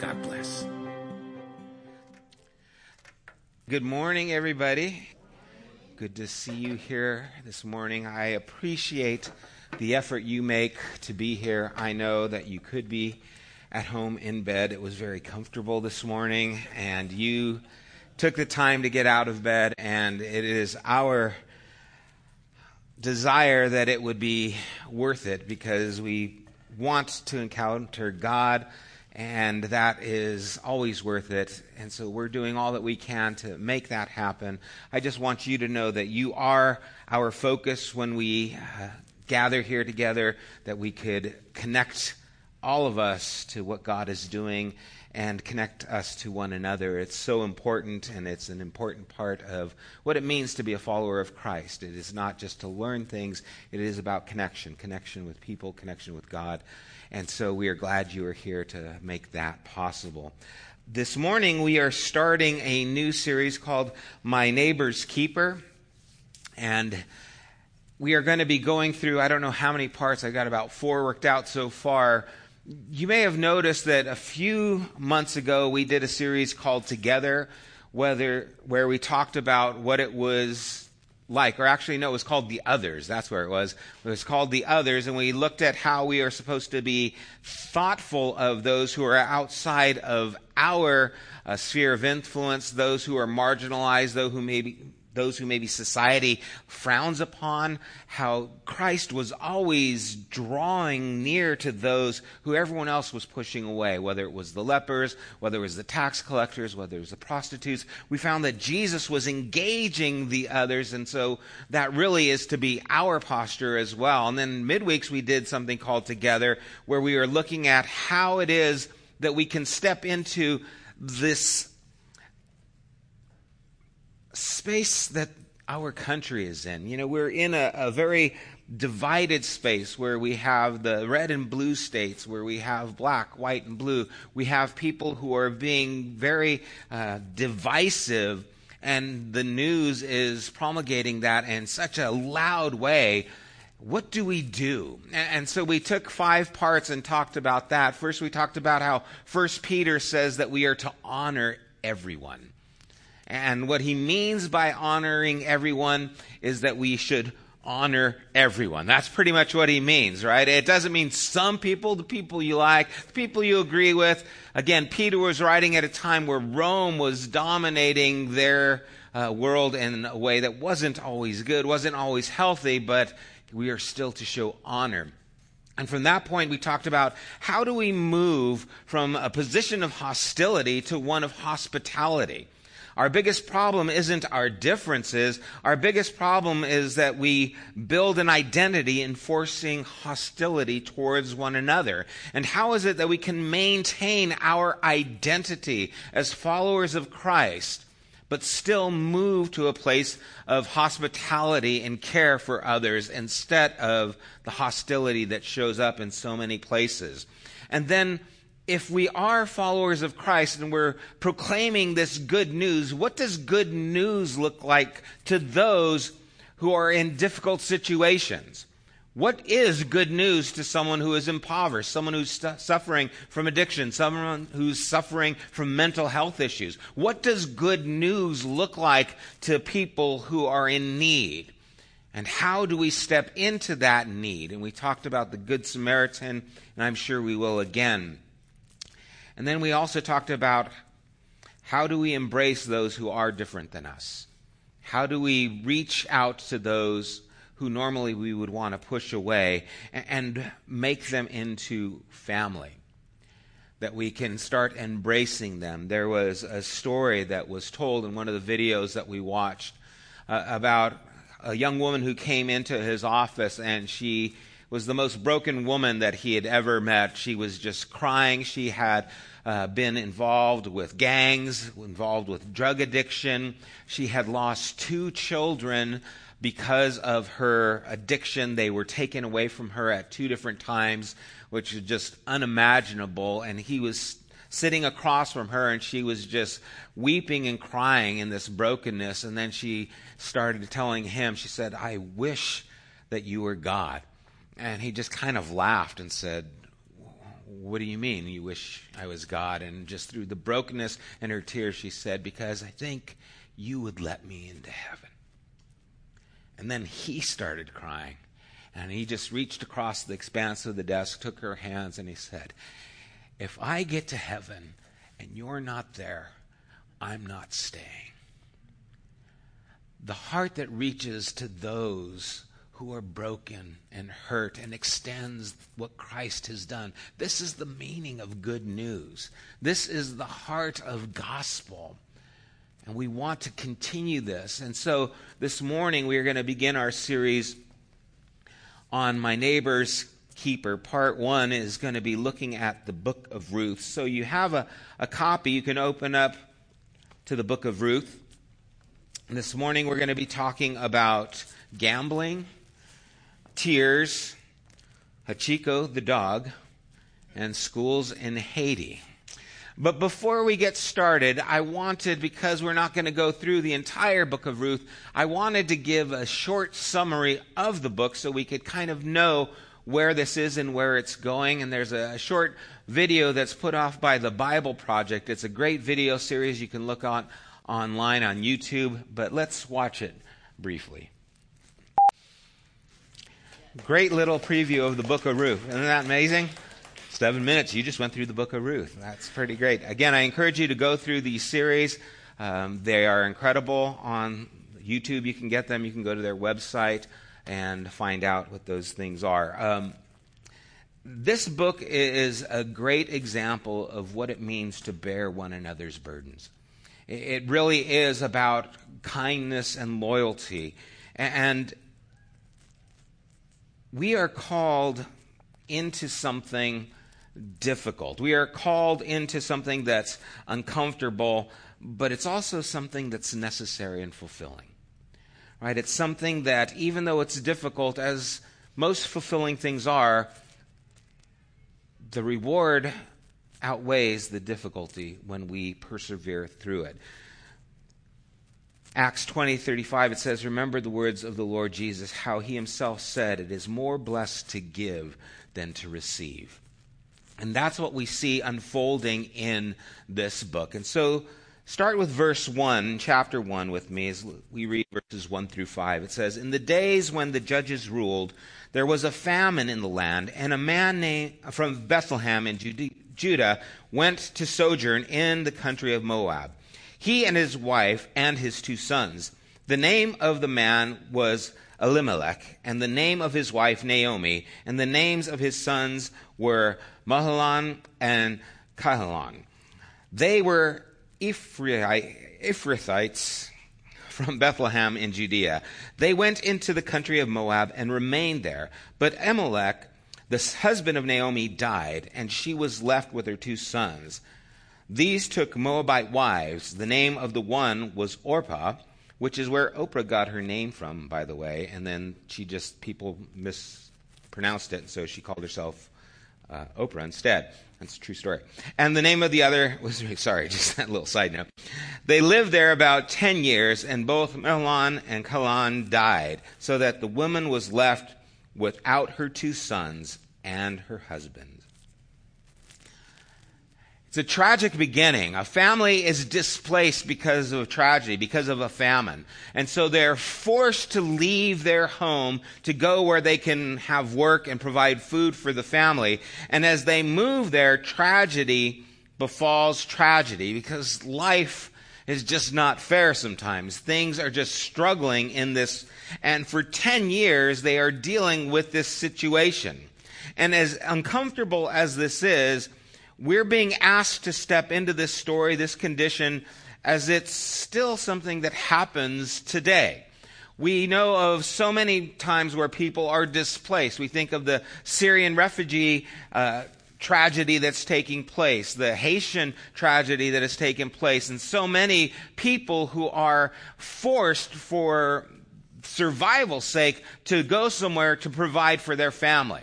God bless. Good morning, everybody. Good to see you here this morning. I appreciate the effort you make to be here. I know that you could be at home in bed. It was very comfortable this morning, and you took the time to get out of bed, and it is our desire that it would be worth it because we want to encounter God, and that is always worth it. And so we're doing all that we can to make that happen. I just want you to know that you are our focus when we uh, gather here together, that we could connect all of us to what God is doing and connect us to one another. It's so important, and it's an important part of what it means to be a follower of Christ. It is not just to learn things, it is about connection connection with people, connection with God. And so we are glad you are here to make that possible. This morning, we are starting a new series called My Neighbor's Keeper. And we are going to be going through, I don't know how many parts, I've got about four worked out so far you may have noticed that a few months ago we did a series called Together, whether, where we talked about what it was like, or actually, no, it was called The Others. That's where it was. It was called The Others, and we looked at how we are supposed to be thoughtful of those who are outside of our uh, sphere of influence, those who are marginalized, those who maybe those who maybe society frowns upon, how Christ was always drawing near to those who everyone else was pushing away, whether it was the lepers, whether it was the tax collectors, whether it was the prostitutes. We found that Jesus was engaging the others, and so that really is to be our posture as well. And then midweeks we did something called Together, where we were looking at how it is that we can step into this space that our country is in. You know, we're in a, a, very divided space where we have the red and blue states, where we have black, white, and blue. We have people who are being very uh, divisive, and the news is promulgating that in such a loud way. What do we do? And so we took five parts and talked about that. First, we talked about how First Peter says that we are to honor everyone. And what he means by honoring everyone is that we should honor everyone. That's pretty much what he means, right? It doesn't mean some people, the people you like, the people you agree with. Again, Peter was writing at a time where Rome was dominating their uh, world in a way that wasn't always good, wasn't always healthy, but we are still to show honor. And from that point, we talked about how do we move from a position of hostility to one of hospitality. Our biggest problem isn't our differences. Our biggest problem is that we build an identity enforcing hostility towards one another. And how is it that we can maintain our identity as followers of Christ, but still move to a place of hospitality and care for others instead of the hostility that shows up in so many places? And then if we are followers of Christ and we're proclaiming this good news, what does good news look like to those who are in difficult situations? What is good news to someone who is impoverished, someone who's suffering from addiction, someone who's suffering from mental health issues? What does good news look like to people who are in need? And how do we step into that need? And we talked about the Good Samaritan, and I'm sure we will again. And then we also talked about how do we embrace those who are different than us? How do we reach out to those who normally we would want to push away and make them into family? That we can start embracing them. There was a story that was told in one of the videos that we watched uh, about a young woman who came into his office and she was the most broken woman that he had ever met. She was just crying. She had uh, been involved with gangs, involved with drug addiction. She had lost two children because of her addiction. They were taken away from her at two different times, which is just unimaginable. And he was sitting across from her and she was just weeping and crying in this brokenness. And then she started telling him, she said, I wish that you were God. And he just kind of laughed and said, What do you mean you wish I was God? And just through the brokenness and her tears, she said, Because I think you would let me into heaven. And then he started crying. And he just reached across the expanse of the desk, took her hands, and he said, If I get to heaven and you're not there, I'm not staying. The heart that reaches to those who are broken and hurt and extends what Christ has done. This is the meaning of good news. This is the heart of gospel. And we want to continue this. And so this morning we are going to begin our series on My Neighbor's Keeper. Part one is going to be looking at the book of Ruth. So you have a, a copy. You can open up to the book of Ruth. This morning we're going to be talking about gambling tears, Hachiko the dog, and schools in Haiti. But before we get started, I wanted, because we're not going to go through the entire book of Ruth, I wanted to give a short summary of the book so we could kind of know where this is and where it's going. And there's a short video that's put off by the Bible Project. It's a great video series you can look on online on YouTube, but let's watch it briefly. Great little preview of the book of Ruth. Isn't that amazing? Seven minutes, you just went through the book of Ruth. That's pretty great. Again, I encourage you to go through these series. Um, they are incredible on YouTube. You can get them. You can go to their website and find out what those things are. Um, this book is a great example of what it means to bear one another's burdens. It really is about kindness and loyalty. And we are called into something difficult. We are called into something that's uncomfortable, but it's also something that's necessary and fulfilling. Right? It's something that, even though it's difficult, as most fulfilling things are, the reward outweighs the difficulty when we persevere through it. Acts 20, 35, it says, Remember the words of the Lord Jesus, how he himself said, It is more blessed to give than to receive. And that's what we see unfolding in this book. And so, start with verse 1, chapter 1 with me as we read verses 1 through 5. It says, In the days when the judges ruled, there was a famine in the land, and a man named, from Bethlehem in Judah went to sojourn in the country of Moab he and his wife and his two sons. The name of the man was Elimelech, and the name of his wife Naomi, and the names of his sons were Mahlon and Chilion. They were Ephrathites from Bethlehem in Judea. They went into the country of Moab and remained there. But Elimelech, the husband of Naomi, died, and she was left with her two sons. These took Moabite wives. The name of the one was Orpah, which is where Oprah got her name from, by the way. And then she just, people mispronounced it, so she called herself uh, Oprah instead. That's a true story. And the name of the other was, sorry, just that little side note. They lived there about 10 years, and both Mahlon and Chilion died, so that the woman was left without her two sons and her husband. It's a tragic beginning. A family is displaced because of tragedy, because of a famine. And so they're forced to leave their home to go where they can have work and provide food for the family. And as they move there, tragedy befalls tragedy because life is just not fair sometimes. Things are just struggling in this. And for 10 years, they are dealing with this situation. And as uncomfortable as this is, we're being asked to step into this story, this condition, as it's still something that happens today. We know of so many times where people are displaced. We think of the Syrian refugee uh, tragedy that's taking place, the Haitian tragedy that has taken place, and so many people who are forced for survival's sake to go somewhere to provide for their family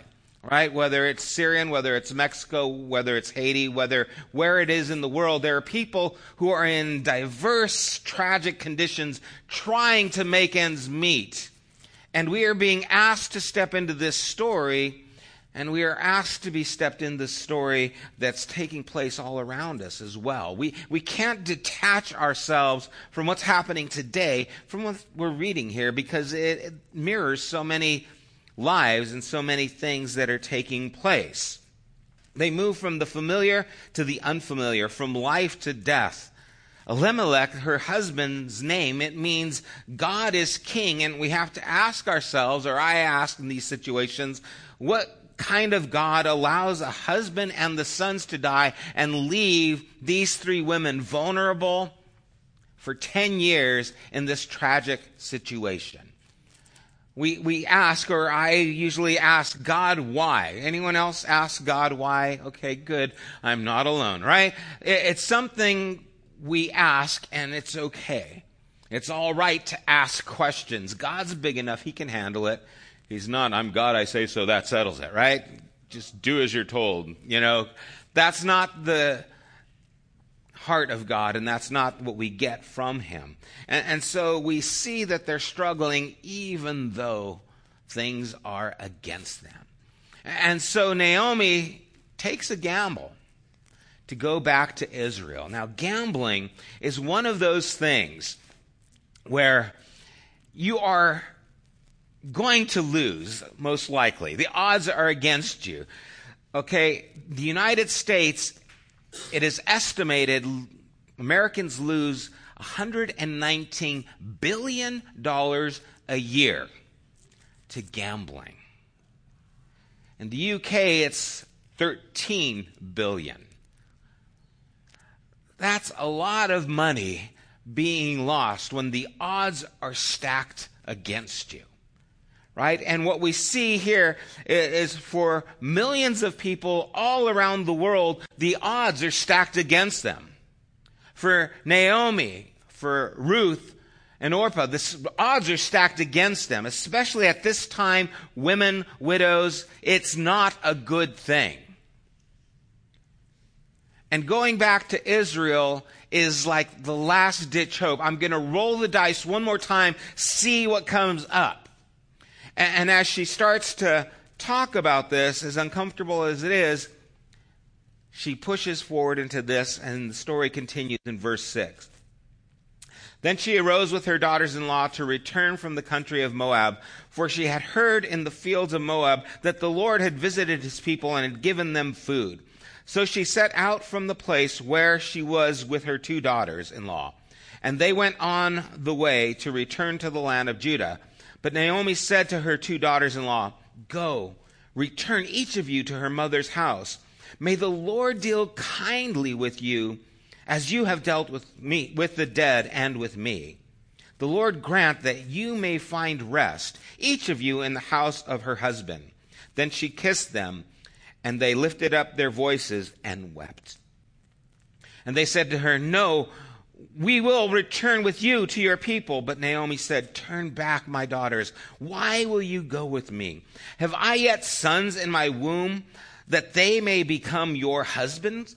right? Whether it's Syrian, whether it's Mexico, whether it's Haiti, whether where it is in the world, there are people who are in diverse, tragic conditions trying to make ends meet. And we are being asked to step into this story and we are asked to be stepped in this story that's taking place all around us as well. We, we can't detach ourselves from what's happening today from what we're reading here because it, it mirrors so many lives and so many things that are taking place. They move from the familiar to the unfamiliar, from life to death. Elimelech, her husband's name, it means God is king, and we have to ask ourselves, or I ask in these situations, what kind of God allows a husband and the sons to die and leave these three women vulnerable for 10 years in this tragic situation? We, we ask, or I usually ask God why. Anyone else ask God why? Okay, good. I'm not alone, right? It's something we ask, and it's okay. It's all right to ask questions. God's big enough, He can handle it. He's not, I'm God, I say so, that settles it, right? Just do as you're told. You know, that's not the heart of God, and that's not what we get from Him. And, and so we see that they're struggling even though things are against them. And so Naomi takes a gamble to go back to Israel. Now, gambling is one of those things where you are going to lose, most likely. The odds are against you. Okay, the United States, it is estimated Americans lose $119 billion a year to gambling. In the UK, it's 13 billion. That's a lot of money being lost when the odds are stacked against you right? And what we see here is for millions of people all around the world, the odds are stacked against them. For Naomi, for Ruth, and Orpah, the odds are stacked against them, especially at this time, women, widows, it's not a good thing. And going back to Israel is like the last ditch hope. I'm going to roll the dice one more time, see what comes up. And, as she starts to talk about this, as uncomfortable as it is, she pushes forward into this, and the story continues in verse 6. Then she arose with her daughters in law to return from the country of Moab, for she had heard in the fields of Moab that the Lord had visited his people and had given them food. So she set out from the place where she was with her two daughters in law. And they went on the way to return to the land of Judah. But Naomi said to her two daughters in law, Go, return each of you to her mother's house. May the Lord deal kindly with you as you have dealt with me, with the dead and with me. The Lord grant that you may find rest, each of you in the house of her husband. Then she kissed them, and they lifted up their voices and wept. And they said to her, No, we will return with you to your people. But Naomi said, Turn back, my daughters. Why will you go with me? Have I yet sons in my womb that they may become your husbands?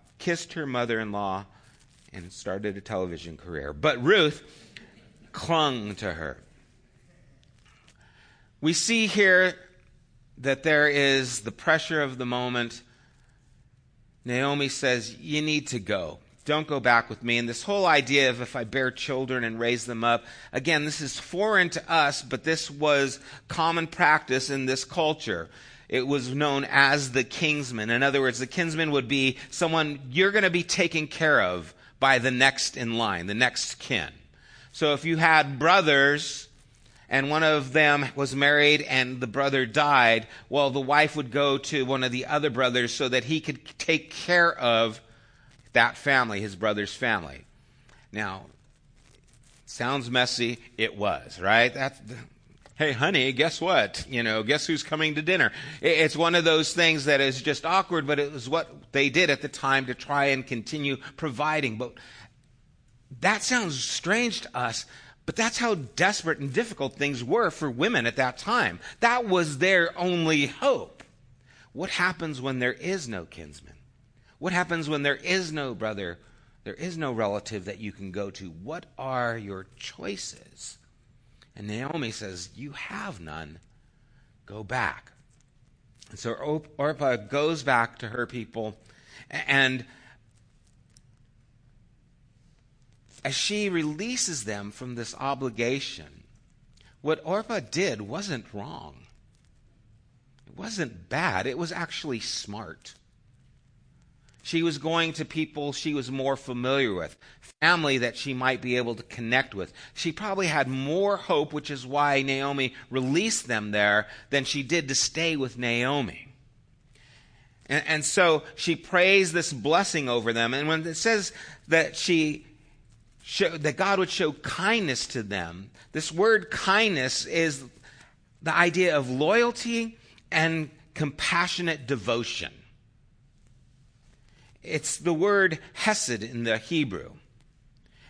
kissed her mother in law and started a television career. But Ruth clung to her. We see here that there is the pressure of the moment. Naomi says, You need to go. Don't go back with me. And this whole idea of if I bear children and raise them up, again, this is foreign to us, but this was common practice in this culture. It was known as the kinsman. In other words, the kinsman would be someone you're going to be taken care of by the next in line, the next kin. So if you had brothers and one of them was married and the brother died, well, the wife would go to one of the other brothers so that he could take care of that family, his brother's family. Now, sounds messy. It was, right? That's, hey, honey, guess what? You know, guess who's coming to dinner? It's one of those things that is just awkward, but it was what they did at the time to try and continue providing. But that sounds strange to us, but that's how desperate and difficult things were for women at that time. That was their only hope. What happens when there is no kinsman? What happens when there is no brother? There is no relative that you can go to. What are your choices? And Naomi says, You have none. Go back. And so Orpah goes back to her people and as she releases them from this obligation, what Orpah did wasn't wrong. It wasn't bad. It was actually smart. She was going to people she was more familiar with, family that she might be able to connect with. She probably had more hope, which is why Naomi released them there, than she did to stay with Naomi. And, and so she prays this blessing over them. And when it says that she show, that God would show kindness to them. This word kindness is the idea of loyalty and compassionate devotion. It's the word hesed in the Hebrew.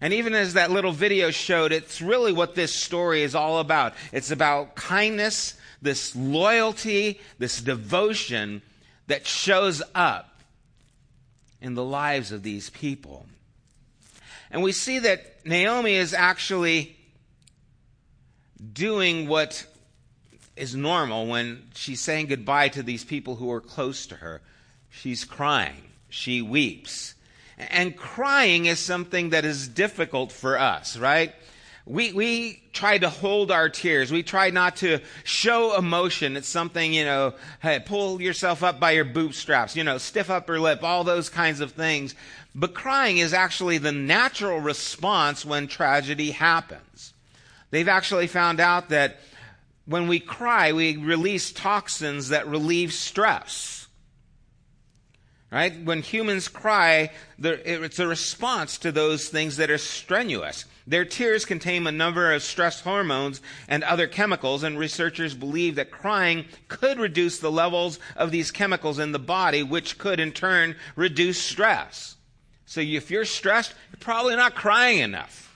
And even as that little video showed, it's really what this story is all about. It's about kindness, this loyalty, this devotion that shows up in the lives of these people. And we see that Naomi is actually doing what is normal when she's saying goodbye to these people who are close to her. She's crying, she weeps. And crying is something that is difficult for us, right? We, we try to hold our tears. We try not to show emotion. It's something, you know, hey, pull yourself up by your bootstraps, you know, stiff upper lip, all those kinds of things. But crying is actually the natural response when tragedy happens. They've actually found out that when we cry, we release toxins that relieve stress. Right? When humans cry, it's a response to those things that are strenuous. Their tears contain a number of stress hormones and other chemicals, and researchers believe that crying could reduce the levels of these chemicals in the body, which could in turn reduce stress. So if you're stressed, you're probably not crying enough.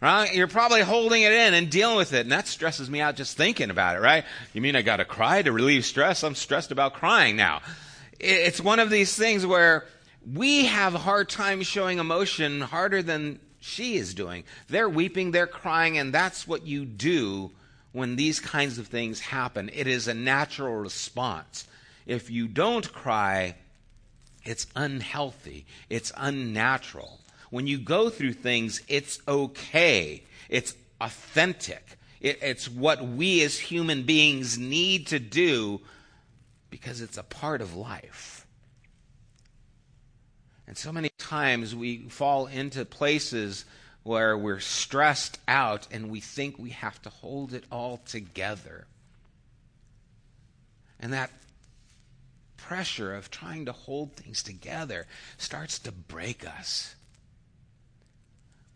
Right? You're probably holding it in and dealing with it. And that stresses me out just thinking about it, right? You mean I got to cry to relieve stress? I'm stressed about crying now. It's one of these things where we have a hard time showing emotion harder than she is doing. They're weeping, they're crying, and that's what you do when these kinds of things happen. It is a natural response. If you don't cry, it's unhealthy. It's unnatural. When you go through things, it's okay. It's authentic. It, it's what we as human beings need to do because it's a part of life. And so many times we fall into places where we're stressed out and we think we have to hold it all together. And that pressure of trying to hold things together starts to break us.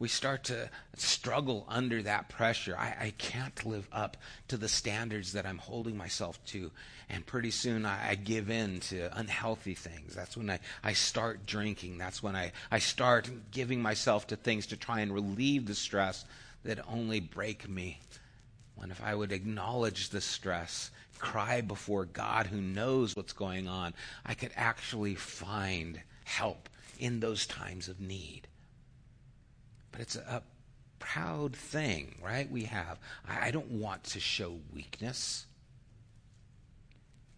We start to struggle under that pressure. I, I can't live up to the standards that I'm holding myself to. And pretty soon I, I give in to unhealthy things. That's when I, I start drinking. That's when I, I start giving myself to things to try and relieve the stress that only break me. When if I would acknowledge the stress cry before God who knows what's going on, I could actually find help in those times of need. But it's a, a proud thing, right? We have. I, I don't want to show weakness.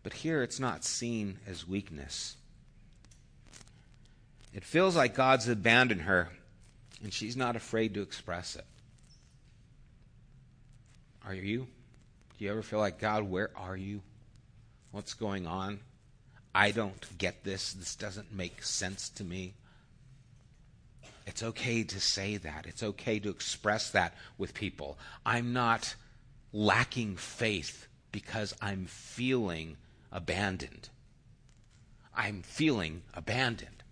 But here it's not seen as weakness. It feels like God's abandoned her, and she's not afraid to express it. Are you? Do you ever feel like, God, where are you? What's going on? I don't get this. This doesn't make sense to me. It's okay to say that. It's okay to express that with people. I'm not lacking faith because I'm feeling abandoned. I'm feeling abandoned.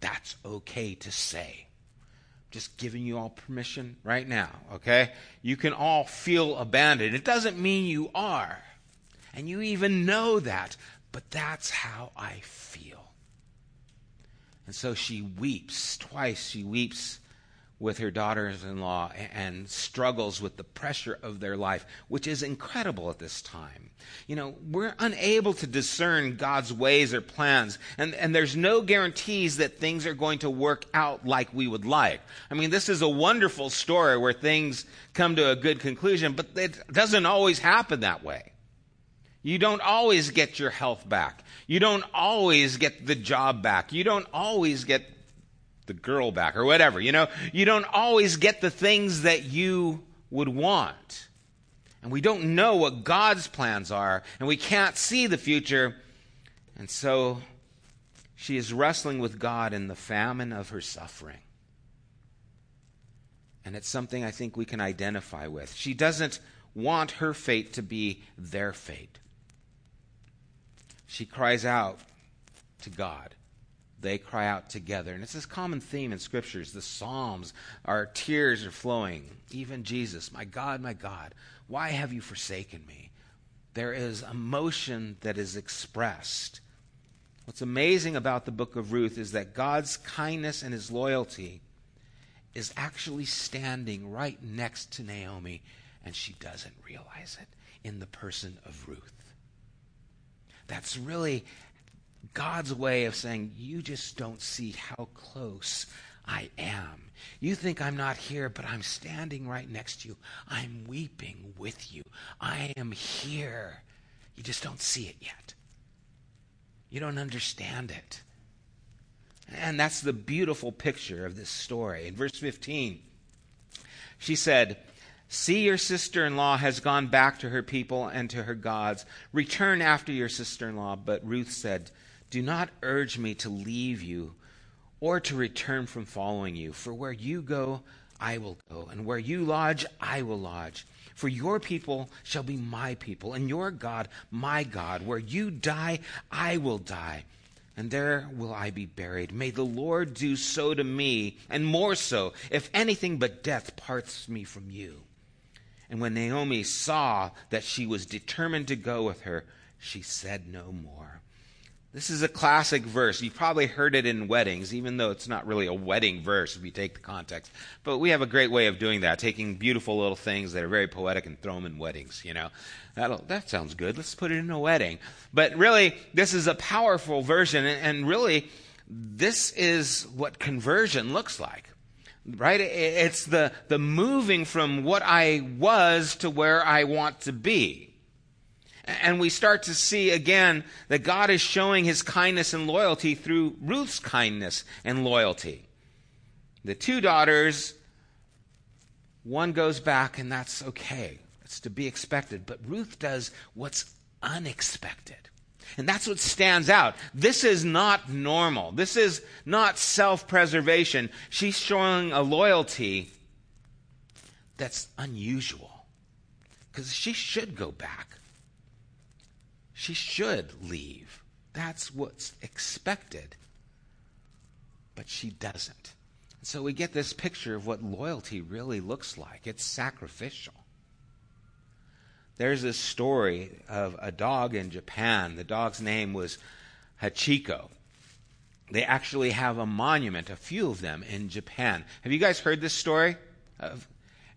That's okay to say. Just giving you all permission right now, okay? You can all feel abandoned. It doesn't mean you are. And you even know that, but that's how I feel. And so she weeps. Twice she weeps with her daughters in law and struggles with the pressure of their life, which is incredible at this time. You know, we're unable to discern God's ways or plans, and, and there's no guarantees that things are going to work out like we would like. I mean, this is a wonderful story where things come to a good conclusion, but it doesn't always happen that way. You don't always get your health back. You don't always get the job back. You don't always get the girl back or whatever. You know, you don't always get the things that you would want. And we don't know what God's plans are, and we can't see the future. And so she is wrestling with God in the famine of her suffering. And it's something I think we can identify with. She doesn't want her fate to be their fate. She cries out to God they cry out together. And it's this common theme in scriptures. The Psalms, our tears are flowing. Even Jesus, my God, my God, why have you forsaken me? There is emotion that is expressed. What's amazing about the book of Ruth is that God's kindness and his loyalty is actually standing right next to Naomi, and she doesn't realize it in the person of Ruth. That's really God's way of saying, You just don't see how close I am. You think I'm not here, but I'm standing right next to you. I'm weeping with you. I am here. You just don't see it yet. You don't understand it. And that's the beautiful picture of this story. In verse 15, she said, See, your sister in law has gone back to her people and to her gods. Return after your sister in law. But Ruth said, do not urge me to leave you or to return from following you. For where you go, I will go, and where you lodge, I will lodge. For your people shall be my people, and your God my God. Where you die, I will die, and there will I be buried. May the Lord do so to me, and more so, if anything but death parts me from you. And when Naomi saw that she was determined to go with her, she said no more. This is a classic verse. You've probably heard it in weddings, even though it's not really a wedding verse if you take the context. But we have a great way of doing that, taking beautiful little things that are very poetic and throw them in weddings, you know. That'll, that sounds good. Let's put it in a wedding. But really, this is a powerful version, and really, this is what conversion looks like. Right? It's the, the moving from what I was to where I want to be. And we start to see again that God is showing his kindness and loyalty through Ruth's kindness and loyalty. The two daughters, one goes back, and that's okay. It's to be expected. But Ruth does what's unexpected. And that's what stands out. This is not normal. This is not self preservation. She's showing a loyalty that's unusual. Because she should go back she should leave. That's what's expected. But she doesn't. So we get this picture of what loyalty really looks like it's sacrificial. There's this story of a dog in Japan. The dog's name was Hachiko. They actually have a monument, a few of them in Japan. Have you guys heard this story?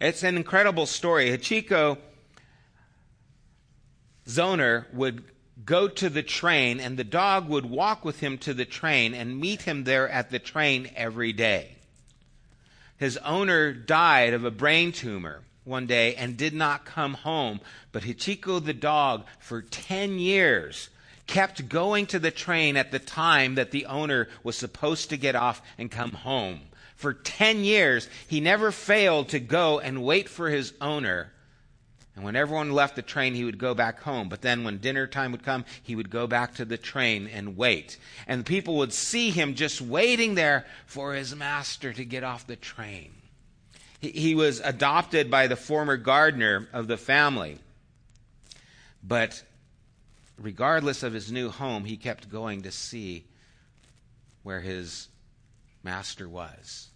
It's an incredible story. Hachiko's owner would go to the train, and the dog would walk with him to the train and meet him there at the train every day. His owner died of a brain tumor one day and did not come home. But Hachiko the dog, for 10 years, kept going to the train at the time that the owner was supposed to get off and come home. For 10 years, he never failed to go and wait for his owner. And when everyone left the train, he would go back home. But then when dinner time would come, he would go back to the train and wait. And people would see him just waiting there for his master to get off the train. He was adopted by the former gardener of the family. But regardless of his new home, he kept going to see where his master was.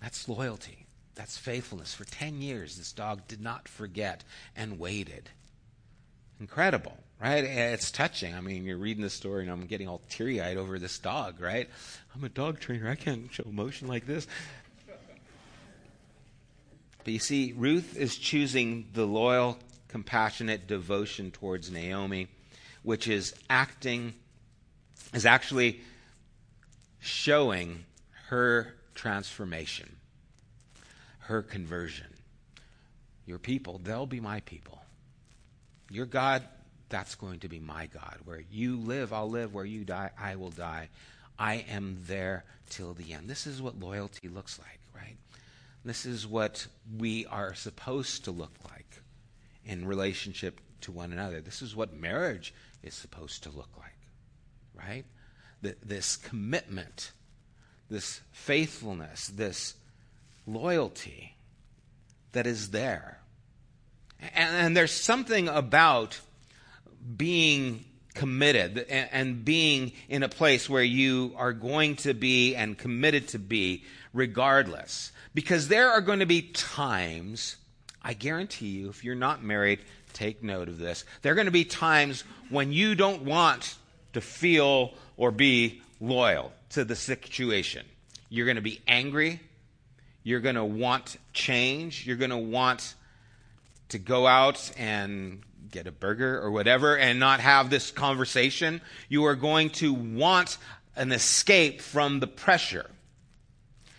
That's loyalty. That's faithfulness. For 10 years, this dog did not forget and waited. Incredible, right? It's touching. I mean, you're reading the story and I'm getting all teary eyed over this dog, right? I'm a dog trainer. I can't show emotion like this. But you see, Ruth is choosing the loyal, compassionate devotion towards Naomi, which is acting, is actually showing her transformation, her conversion. Your people, they'll be my people. Your God, that's going to be my God. Where you live, I'll live. Where you die, I will die. I am there till the end. This is what loyalty looks like? This is what we are supposed to look like in relationship to one another. This is what marriage is supposed to look like, right? this commitment, this faithfulness, this loyalty that is there. And, and there's something about being committed and, and being in a place where you are going to be and committed to be regardless. Because there are going to be times, I guarantee you, if you're not married, take note of this. There are going to be times when you don't want to feel or be loyal to the situation. You're going to be angry. You're going to want change. You're going to want to go out and get a burger or whatever and not have this conversation. You are going to want an escape from the pressure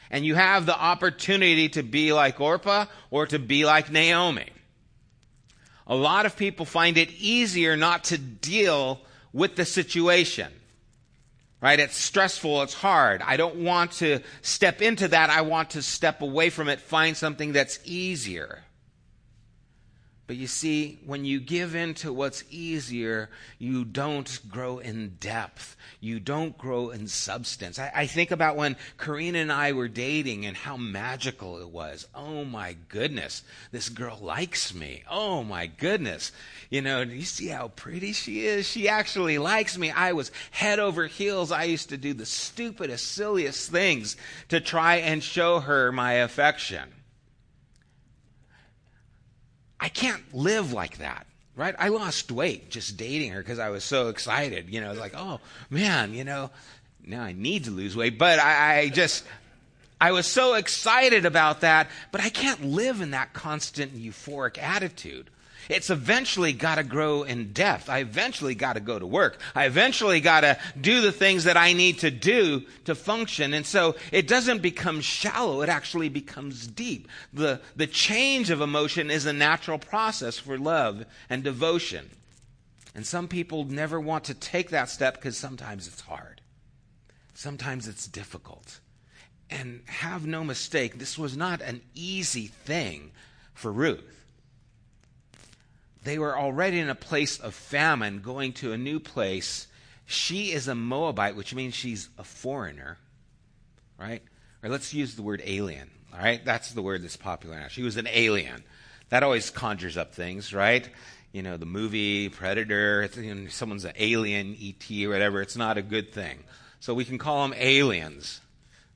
and you have the opportunity to be like Orpah or to be like Naomi. A lot of people find it easier not to deal with the situation. Right? It's stressful. It's hard. I don't want to step into that. I want to step away from it, find something that's easier. But you see, when you give in to what's easier, you don't grow in depth. You don't grow in substance. I, I, think about when Karina and I were dating and how magical it was. Oh my goodness, this girl likes me. Oh my goodness. You know, you see how pretty she is? She actually likes me. I was head over heels. I used to do the stupidest, silliest things to try and show her my affection. I can't live like that. Right? I lost weight just dating her because I was so excited. You know, like, oh man, you know, now I need to lose weight. But I, I just, I was so excited about that, but I can't live in that constant euphoric attitude. It's eventually got to grow in depth. I eventually got to go to work. I eventually got to do the things that I need to do to function. And so it doesn't become shallow. It actually becomes deep. The, the change of emotion is a natural process for love and devotion. And some people never want to take that step because sometimes it's hard. Sometimes it's difficult. And have no mistake, this was not an easy thing for Ruth they were already in a place of famine, going to a new place. She is a Moabite, which means she's a foreigner, right? Or let's use the word alien, all right? That's the word that's popular now. She was an alien. That always conjures up things, right? You know, the movie Predator, you know, someone's an alien, ET, or whatever. It's not a good thing. So we can call them aliens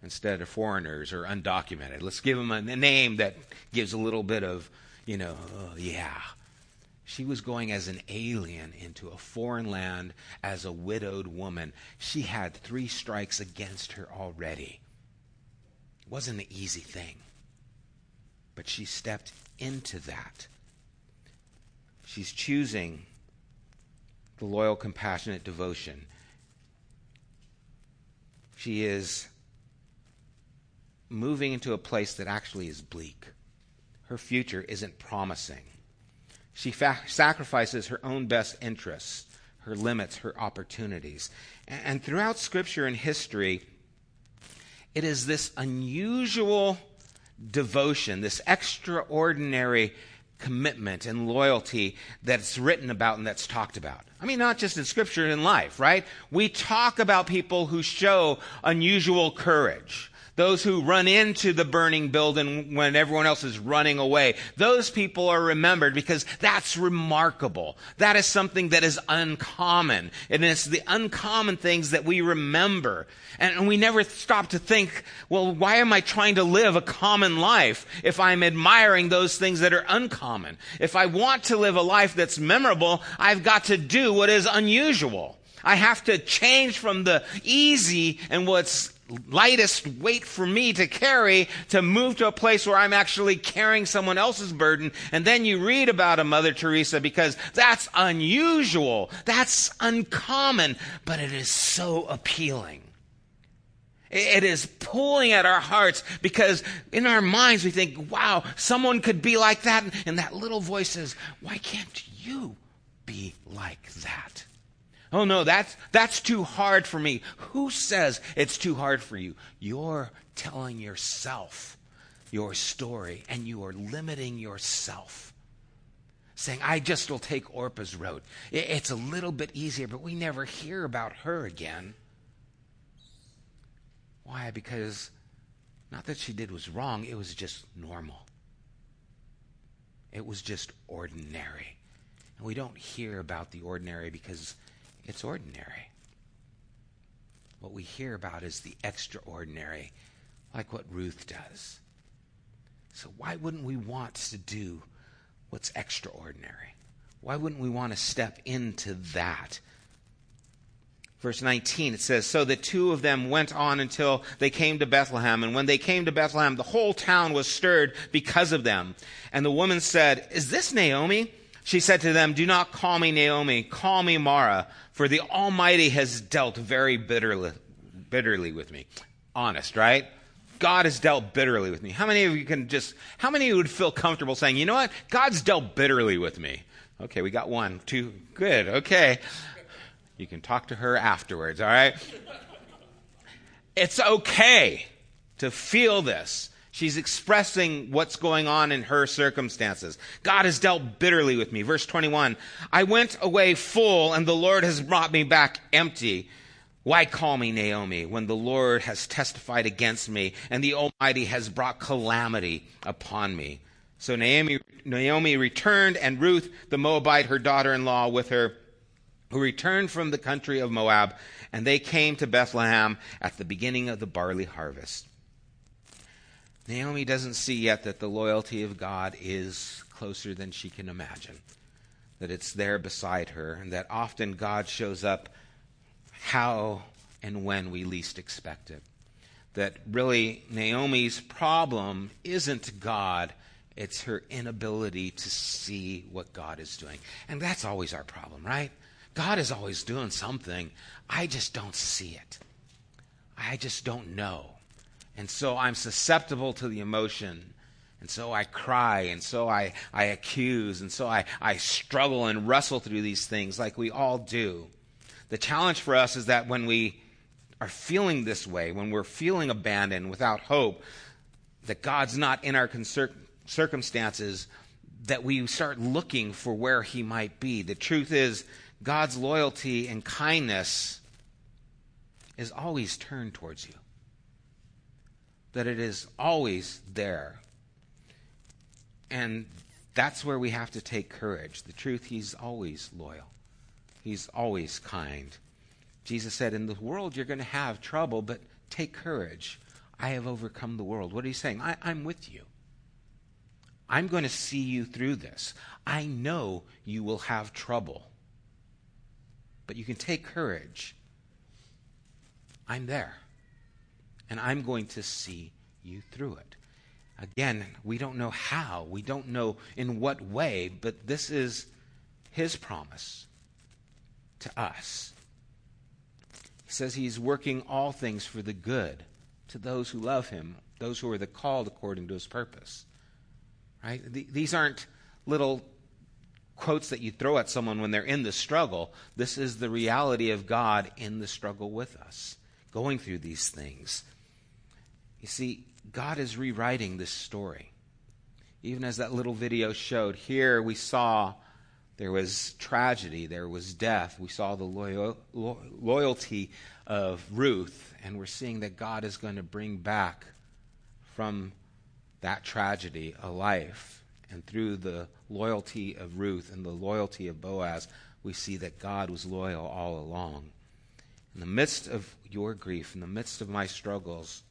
instead of foreigners or undocumented. Let's give them a, name that gives a little bit of, you know, oh, yeah, she was going as an alien into a foreign land as a widowed woman. She had three strikes against her already. It wasn't an easy thing. But she stepped into that. She's choosing the loyal, compassionate devotion. She is moving into a place that actually is bleak. Her future isn't promising. She fa- sacrifices her own best interests, her limits, her opportunities. And, and throughout Scripture and history, it is this unusual devotion, this extraordinary commitment and loyalty that's written about and that's talked about. I mean, not just in scripture, in life, right? We talk about people who show unusual courage. Those who run into the burning building when everyone else is running away. Those people are remembered because that's remarkable. That is something that is uncommon. And it's the uncommon things that we remember. And we never stop to think, well, why am I trying to live a common life if I'm admiring those things that are uncommon? If I want to live a life that's memorable, I've got to do what is unusual. I have to change from the easy and what's lightest weight for me to carry to move to a place where I'm actually carrying someone else's burden. And then you read about a Mother Teresa because that's unusual. That's uncommon, but it is so appealing. It is pulling at our hearts because in our minds we think, wow, someone could be like that. And that little voice says, why can't you be like that? Oh no, that's, that's too hard for me. Who says it's too hard for you? You're telling yourself your story and you are limiting yourself. Saying, I just will take Orpah's road. It's a little bit easier, but we never hear about her again. Why? Because not that she did was wrong, it was just normal. It was just ordinary. And we don't hear about the ordinary because it's ordinary. What we hear about is the extraordinary, like what Ruth does. So, why wouldn't we want to do what's extraordinary? Why wouldn't we want to step into that? Verse 19, it says, So the two of them went on until they came to Bethlehem. And when they came to Bethlehem, the whole town was stirred because of them. And the woman said, Is this Naomi? She said to them, Do not call me Naomi, call me Mara, for the Almighty has dealt very bitterly, bitterly with me. Honest, right? God has dealt bitterly with me. How many of you can just, how many of you would feel comfortable saying, you know what? God's dealt bitterly with me. Okay, we got one, two, good, okay. You can talk to her afterwards, all right? It's okay to feel this. She's expressing what's going on in her circumstances. God has dealt bitterly with me. Verse 21 I went away full, and the Lord has brought me back empty. Why call me Naomi when the Lord has testified against me and the Almighty has brought calamity upon me? So Naomi, Naomi returned, and Ruth, the Moabite, her daughter in law, with her, who returned from the country of Moab, and they came to Bethlehem at the beginning of the barley harvest. Naomi doesn't see yet that the loyalty of God is closer than she can imagine, that it's there beside her, and that often God shows up how and when we least expect it. That really, Naomi's problem isn't God, it's her inability to see what God is doing. And that's always our problem, right? God is always doing something. I just don't see it. I just don't know. And so I'm susceptible to the emotion. And so I cry, and so I, I accuse, and so I, I struggle and wrestle through these things like we all do. The challenge for us is that when we are feeling this way, when we're feeling abandoned without hope, that God's not in our circumstances, that we start looking for where He might be. The truth is, God's loyalty and kindness is always turned towards you that it is always there. And that's where we have to take courage. The truth, He's always loyal, He's always kind. Jesus said, In the world you're going to have trouble, but take courage. I have overcome the world. What are you saying? I, I'm with you. I'm going to see you through this. I know you will have trouble, but you can take courage. I'm there and I'm going to see you through it. Again, we don't know how, we don't know in what way, but this is his promise to us. He says he's working all things for the good to those who love him, those who are the called according to his purpose. Right? These aren't little quotes that you throw at someone when they're in the struggle. This is the reality of God in the struggle with us, going through these things. You see, God is rewriting this story. Even as that little video showed, here we saw there was tragedy, there was death. We saw the loyal, lo- loyalty of Ruth, and we're seeing that God is going to bring back from that tragedy a life. And through the loyalty of Ruth and the loyalty of Boaz, we see that God was loyal all along. In the midst of your grief, in the midst of my struggles,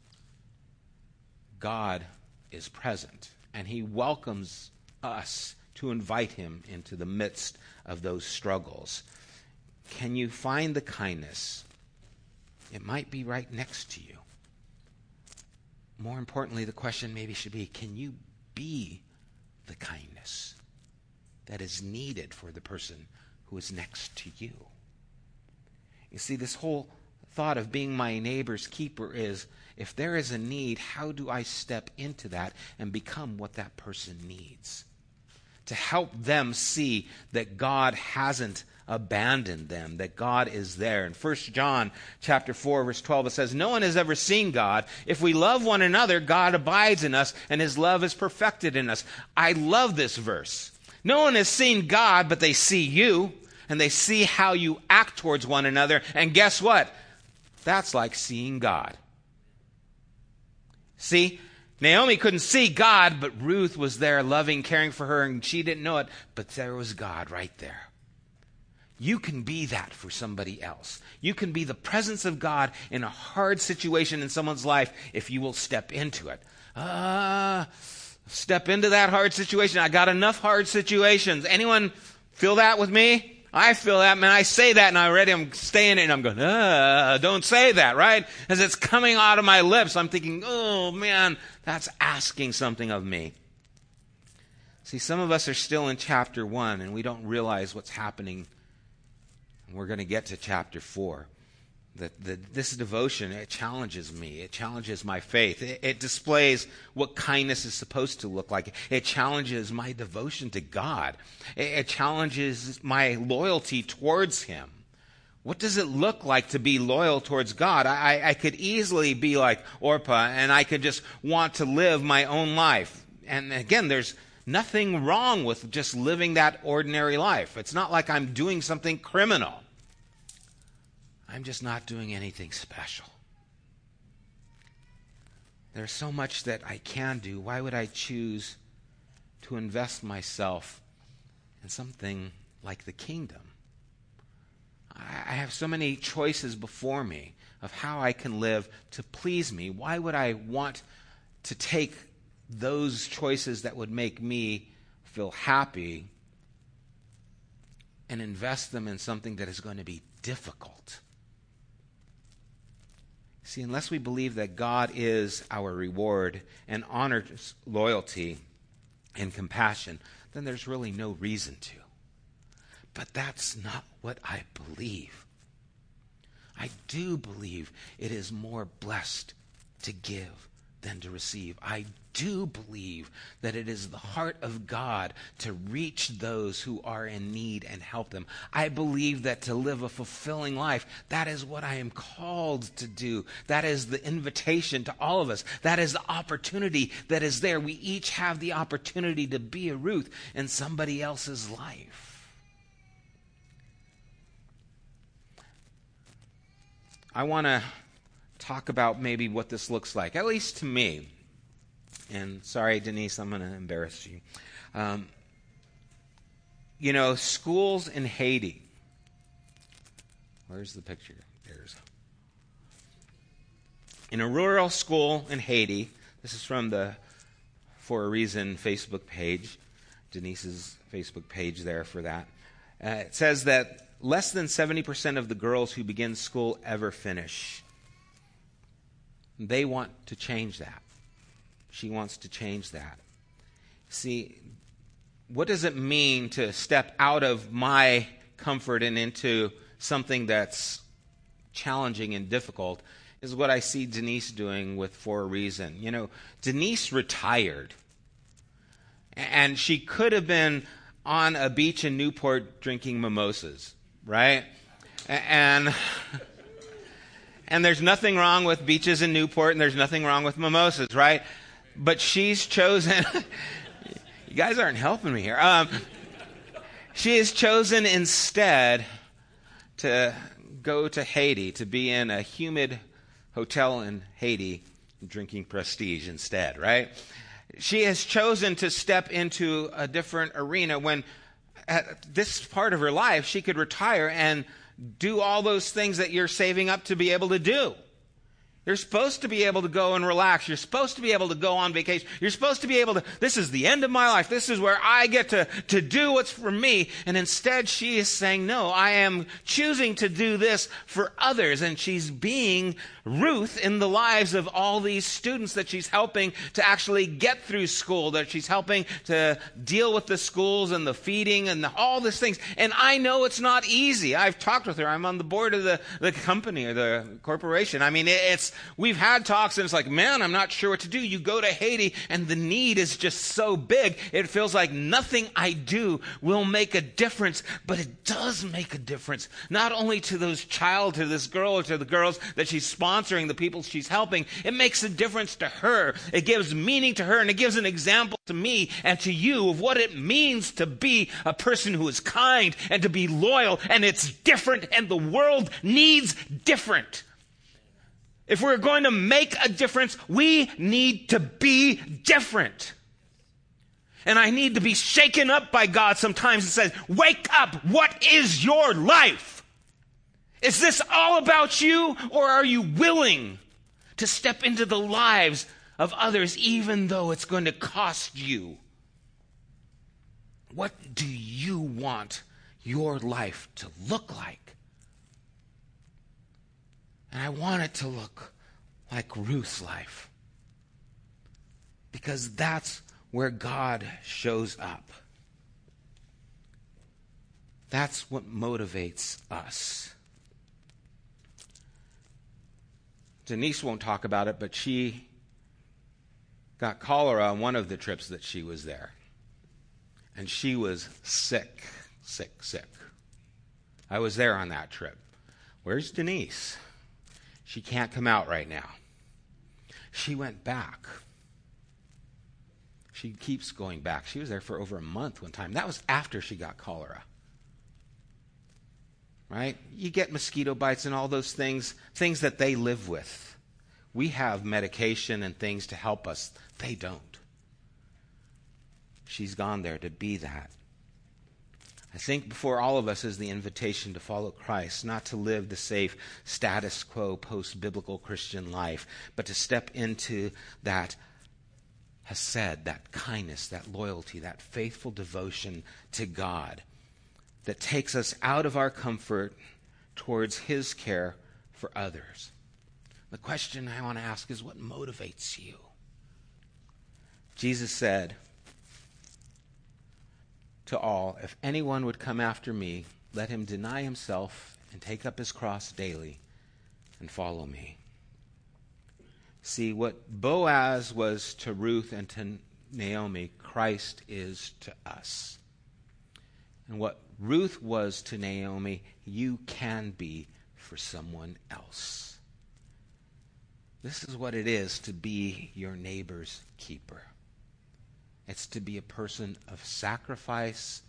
God is present, and He welcomes us to invite Him into the midst of those struggles. Can you find the kindness? It might be right next to you. More importantly, the question maybe should be can you be the kindness that is needed for the person who is next to you? You see, this whole thought of being my neighbor's keeper is if there is a need, how do I step into that and become what that person needs? To help them see that God hasn't abandoned them, that God is there. In 1 John chapter 4 verse 12 it says, "No one has ever seen God. If we love one another, God abides in us and his love is perfected in us." I love this verse. No one has seen God, but they see you and they see how you act towards one another. And guess what? That's like seeing God. See, Naomi couldn't see God, but Ruth was there loving, caring for her, and she didn't know it, but there was God right there. You can be that for somebody else. You can be the presence of God in a hard situation in someone's life if you will step into it. Ah, uh, step into that hard situation. I got enough hard situations. Anyone feel that with me? I feel that, man. I say that and already I'm staying it and I'm going, uh, don't say that, right? As it's coming out of my lips, I'm thinking, oh man, that's asking something of me. See, some of us are still in chapter one and we don't realize what's happening. We're going to get to chapter four that, that this devotion it challenges me. It challenges my faith. It, it, displays what kindness is supposed to look like. It challenges my devotion to god. It, it challenges my loyalty towards him. What does it look like to be loyal towards god? I, I could easily be like orpah and i could just want to live my own life. And again there's nothing wrong with just living that ordinary life. It's not like i'm doing something criminal I'm just not doing anything special. There's so much that I can do. Why would I choose to invest myself in something like the kingdom? I have so many choices before me of how I can live to please me. Why would I want to take those choices that would make me feel happy and invest them in something that is going to be difficult? See, unless we believe that God is our reward and honors loyalty and compassion, then there's really no reason to. But that's not what I believe. I do believe it is more blessed to give than to receive. I do believe that it is the heart of God to reach those who are in need and help them. I believe that to live a fulfilling life, that is what I am called to do. That is the invitation to all of us. That is the opportunity that is there. We each have the opportunity to be a Ruth in somebody else's life. I want to talk about maybe what this looks like, at least to me. And sorry, Denise, I'm going to embarrass you. Um, you know, schools in Haiti. Where's the picture? There's. In a rural school in Haiti, this is from the For a Reason Facebook page, Denise's Facebook page there for that. Uh, it says that less than 70% of the girls who begin school ever finish. They want to change that. She wants to change that. See, what does it mean to step out of my comfort and into something that's challenging and difficult? is what I see Denise doing with for a reason. You know, Denise retired. And she could have been on a beach in Newport drinking mimosas, right? And and there's nothing wrong with beaches in Newport and there's nothing wrong with mimosas, right? But she's chosen You guys aren't helping me here. Um, she has chosen instead to go to Haiti to be in a humid hotel in Haiti drinking prestige instead, right? She has chosen to step into a different arena when at this part of her life she could retire and do all those things that you're saving up to be able to do. You're supposed to be able to go and relax. You're supposed to be able to go on vacation. You're supposed to be able to, this is the end of my life. This is where I get to, to do what's for me. And instead, she is saying, no, I am choosing to do this for others. And she's being Ruth in the lives of all these students that she's helping to actually get through school, that she's helping to deal with the schools and the feeding and the, all these things. And I know it's not easy. I've talked with her. I'm on the board of the, the company or the corporation. I mean, it's, we've had talks and it's like, man, I'm not sure what to do. You go to Haiti and the need is just so big. It feels like nothing I do will make a difference, but it does make a difference. Not only to those child, to this girl or to the girls that she's sponsoring, the people she's helping. It makes a difference to her. It gives meaning to her and it gives an example to me and to you of what it means to be a person who is kind and to be loyal and it's different and the world needs different. If we're going to make a difference, we need to be different. And I need to be shaken up by God sometimes and says, wake up. What is your life? Is this all about you or are you willing to step into the lives of others even though it's going to cost you? What do you want your life to look like? And I want it to look like Ruth's life. Because that's where God shows up. That's what motivates us. Denise won't talk about it, but she got cholera on one of the trips that she was there. And she was sick, sick, sick. I was there on that trip. Where's Denise? She can't come out right now. She went back. She keeps going back. She was there for over a month one time. That was after she got cholera. Right? You get mosquito bites and all those things, things that they live with. We have medication and things to help us. They don't. She's gone there to be that. I think before all of us is the invitation to follow Christ, not to live the safe status quo post biblical Christian life, but to step into that hesed, that kindness, that loyalty, that faithful devotion to God that takes us out of our comfort towards His care for others. The question I want to ask is what motivates you? Jesus said, to all, If anyone would come after me, let him deny himself and take up his cross daily and follow me. See, what Boaz was to Ruth and to Naomi, Christ is to us. And what Ruth was to Naomi, you can be for someone else. This is what it is to be your neighbor's keeper. It's to be a person of sacrifice,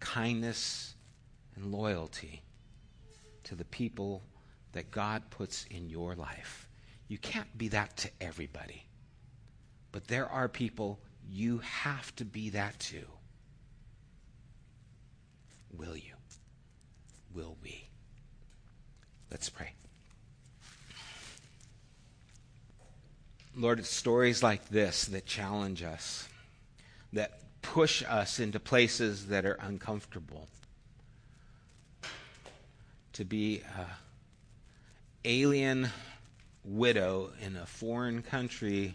kindness, and loyalty to the people that God puts in your life. You can't be that to everybody. But there are people you have to be that to. Will you? Will we? Let's pray. Lord, it's stories like this that challenge us that push us into places that are uncomfortable. To be an alien widow in a foreign country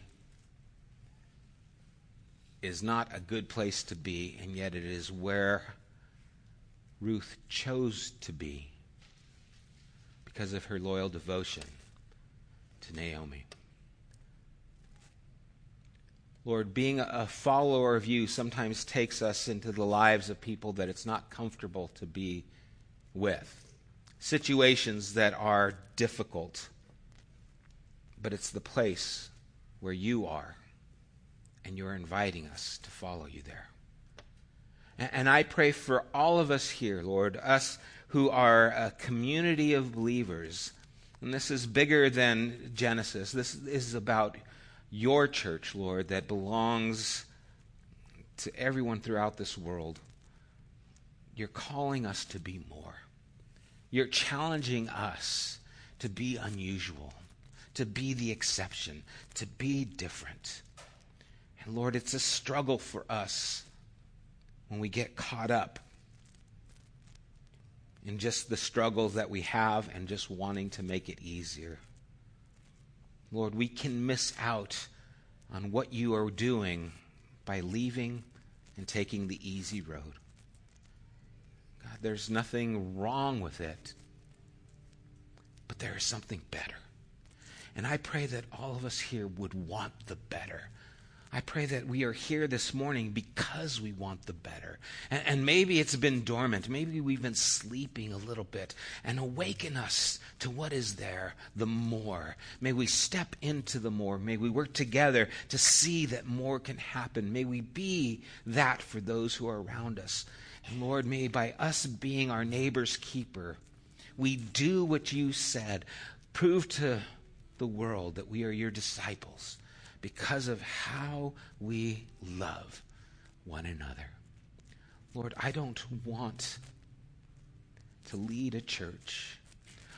is not a good place to be, and yet it is where Ruth chose to be because of her loyal devotion to Naomi. Lord, being a follower of you sometimes takes us into the lives of people that it's not comfortable to be with, situations that are difficult, but it's the place where you are, and you're inviting us to follow you there. And I pray for all of us here, Lord, us who are a community of believers. And this is bigger than Genesis. This is about your church, Lord, that belongs to everyone throughout this world. You're calling us to be more. You're challenging us to be unusual, to be the exception, to be different. And Lord, it's a struggle for us when we get caught up in just the struggles that we have and just wanting to make it easier. Lord, we can miss out on what you are doing by leaving and taking the easy road. God, there's nothing wrong with it, but there is something better. And I pray that all of us here would want the better. I pray that we are here this morning because we want the better. And, and, maybe it's been dormant. Maybe we've been sleeping a little bit. And awaken us to what is there, the more. May we step into the more. May we work together to see that more can happen. May we be that for those who are around us. And Lord, may by us being our neighbor's keeper, we do what you said. Prove to the world that we are your disciples because of how we love one another. Lord, I don't want to lead a church.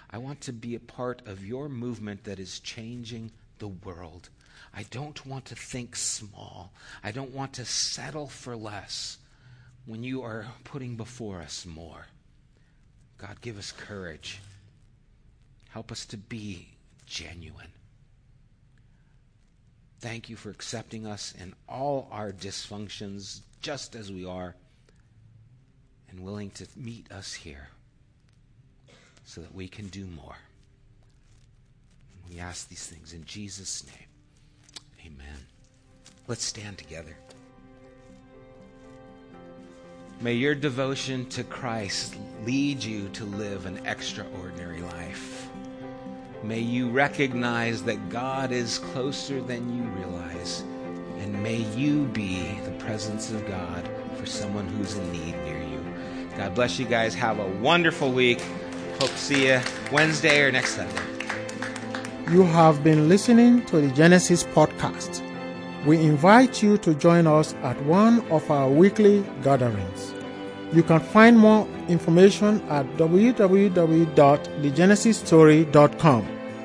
I want to be a part of your movement that is changing the world. I don't want to think small. I don't want to settle for less when you are putting before us more. God, give us courage. Help us to be genuine. Thank you for accepting us in all our dysfunctions, just as we are, and willing to meet us here so that we can do more. We ask these things in Jesus' name. Amen. Let's stand together. May your devotion to Christ lead you to live an extraordinary life. May you recognize that God is closer than you realize. And may you be the presence of God for someone who's in need near you. God bless you guys. Have a wonderful week. Hope to see you Wednesday or next Sunday. You have been listening to the Genesis podcast. We invite you to join us at one of our weekly gatherings. You can find more information at www.thegenesisstory.com